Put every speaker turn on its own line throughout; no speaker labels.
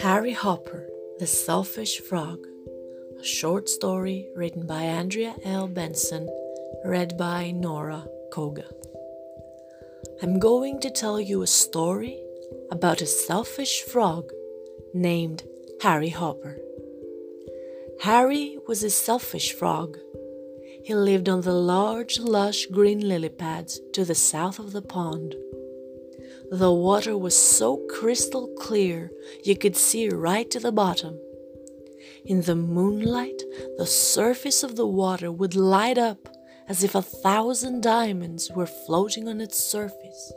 Harry Hopper, the Selfish Frog, a short story written by Andrea L. Benson, read by Nora Kogka. I'm going to tell you a story about a selfish frog named Harry Hopper. Harry was a selfish frog. He lived on the large, lush green lily pads to the south of the pond. The water was so crystal clear you could see right to the bottom. In the moonlight, the surface of the water would light up as if a thousand diamonds were floating on its surface.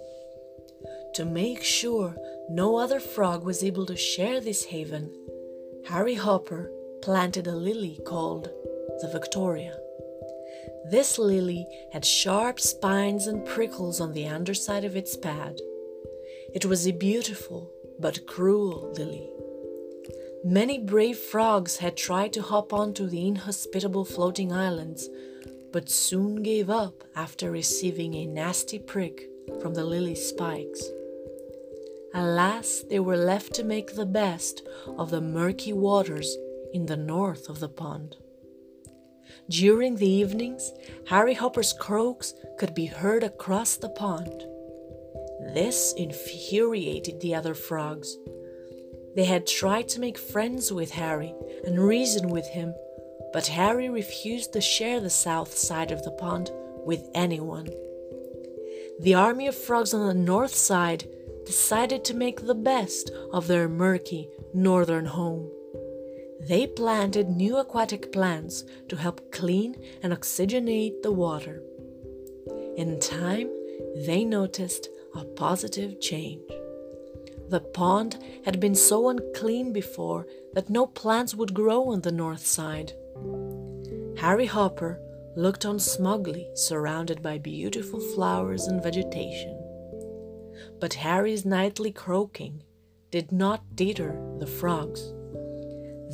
To make sure no other frog was able to share this haven, Harry Hopper planted a lily called the Victoria. This lily had sharp spines and prickles on the underside of its pad. It was a beautiful but cruel lily. Many brave frogs had tried to hop onto the inhospitable floating islands, but soon gave up after receiving a nasty prick from the lily's spikes. Alas, they were left to make the best of the murky waters in the north of the pond. During the evenings, Harry Hopper's croaks could be heard across the pond. This infuriated the other frogs. They had tried to make friends with Harry and reason with him, but Harry refused to share the south side of the pond with anyone. The army of frogs on the north side decided to make the best of their murky northern home. They planted new aquatic plants to help clean and oxygenate the water. In time, they noticed a positive change. The pond had been so unclean before that no plants would grow on the north side. Harry Hopper looked on smugly, surrounded by beautiful flowers and vegetation. But Harry's nightly croaking did not deter the frogs.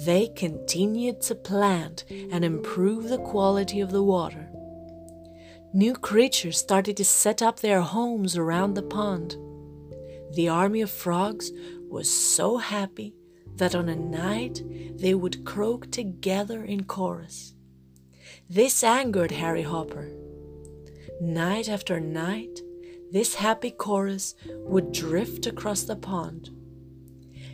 They continued to plant and improve the quality of the water new creatures started to set up their homes around the pond. The army of frogs was so happy that on a night they would croak together in chorus. This angered Harry Hopper. Night after night, this happy chorus would drift across the pond.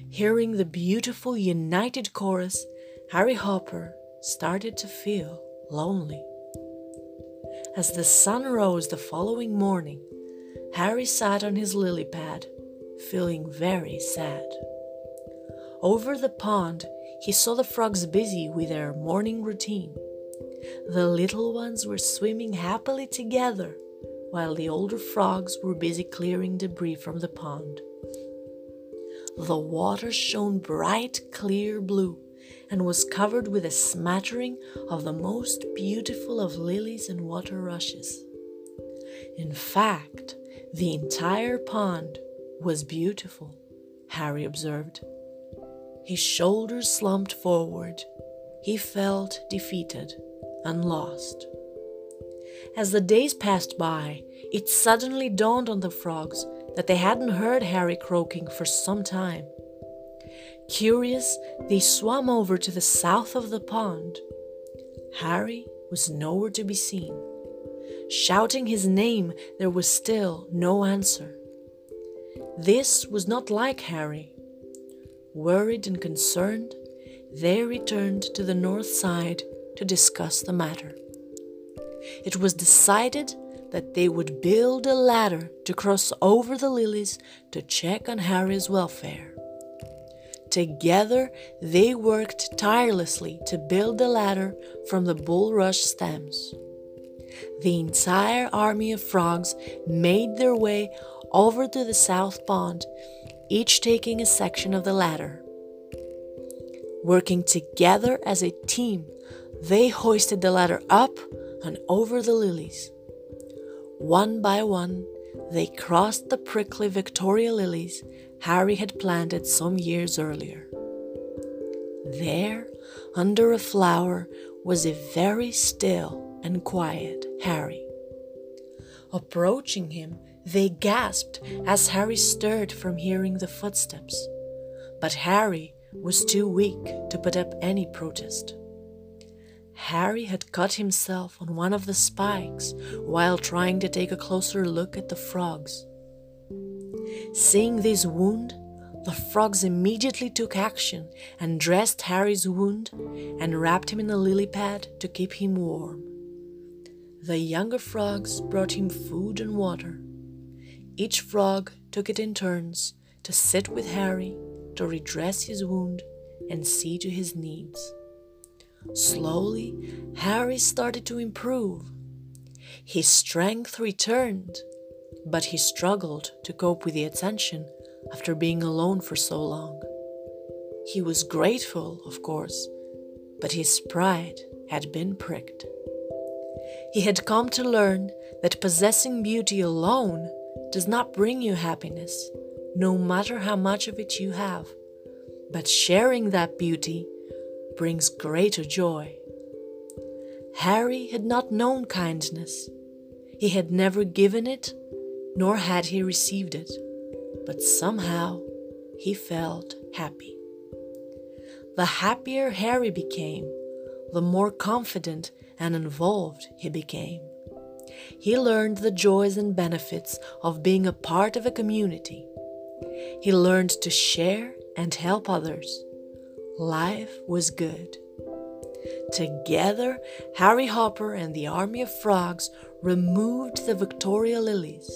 Hearing the beautiful united chorus, Harry Hopper started to feel lonely. As the sun rose the following morning, Harry sat on his lily pad, feeling very sad. Over the pond, he saw the frogs busy with their morning routine. The little ones were swimming happily together, while the older frogs were busy clearing debris from the pond. The water shone bright, clear blue, and was covered with a smattering of the most beautiful of lilies and water rushes. In fact, the entire pond was beautiful, Harry observed. His shoulders slumped forward. He felt defeated and lost. As the days passed by, it suddenly dawned on the frogs that they hadn't heard Harry croaking for some time. Curious, they swam over to the south of the pond. Harry was nowhere to be seen. Shouting his name, there was still no answer. This was not like Harry. Worried and concerned, they returned to the north side to discuss the matter. It was decided that they would build a ladder to cross over the lilies to check on Harry's welfare. Together, they worked tirelessly to build the ladder from the bulrush stems. The entire army of frogs made their way over to the south pond, each taking a section of the ladder. Working together as a team, they hoisted the ladder up and over the lilies. One by one, they crossed the prickly Victoria lilies Harry had planted some years earlier. There, under a flower, was a very still and quiet Harry. Approaching him, they gasped as Harry stirred from hearing the footsteps. But Harry was too weak to put up any protest. Harry had cut himself on one of the spikes while trying to take a closer look at the frogs. Seeing this wound, the frogs immediately took action and dressed Harry's wound and wrapped him in a lily pad to keep him warm. The younger frogs brought him food and water. Each frog took it in turns to sit with Harry to redress his wound and see to his needs. Slowly, Harry started to improve. His strength returned, but he struggled to cope with the attention after being alone for so long. He was grateful, of course, but his pride had been pricked. He had come to learn that possessing beauty alone does not bring you happiness, no matter how much of it you have, but sharing that beauty brings greater joy. Harry had not known kindness. He had never given it, nor had he received it, but somehow he felt happy. The happier Harry became, the more confident and involved he became. He learned the joys and benefits of being a part of a community. He learned to share and help others life was good. Together, Harry Hopper and the army of frogs removed the Victoria lilies.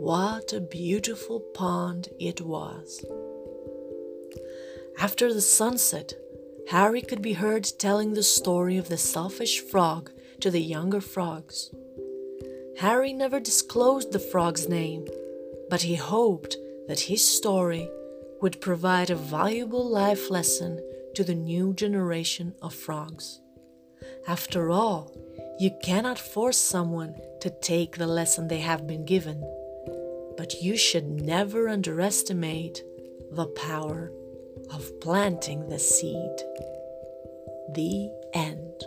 What a beautiful pond it was. After the sunset, Harry could be heard telling the story of the selfish frog to the younger frogs. Harry never disclosed the frog's name, but he hoped that his story would provide a valuable life lesson to the new generation of frogs. After all, you cannot force someone to take the lesson they have been given, but you should never underestimate the power of planting the seed. The end.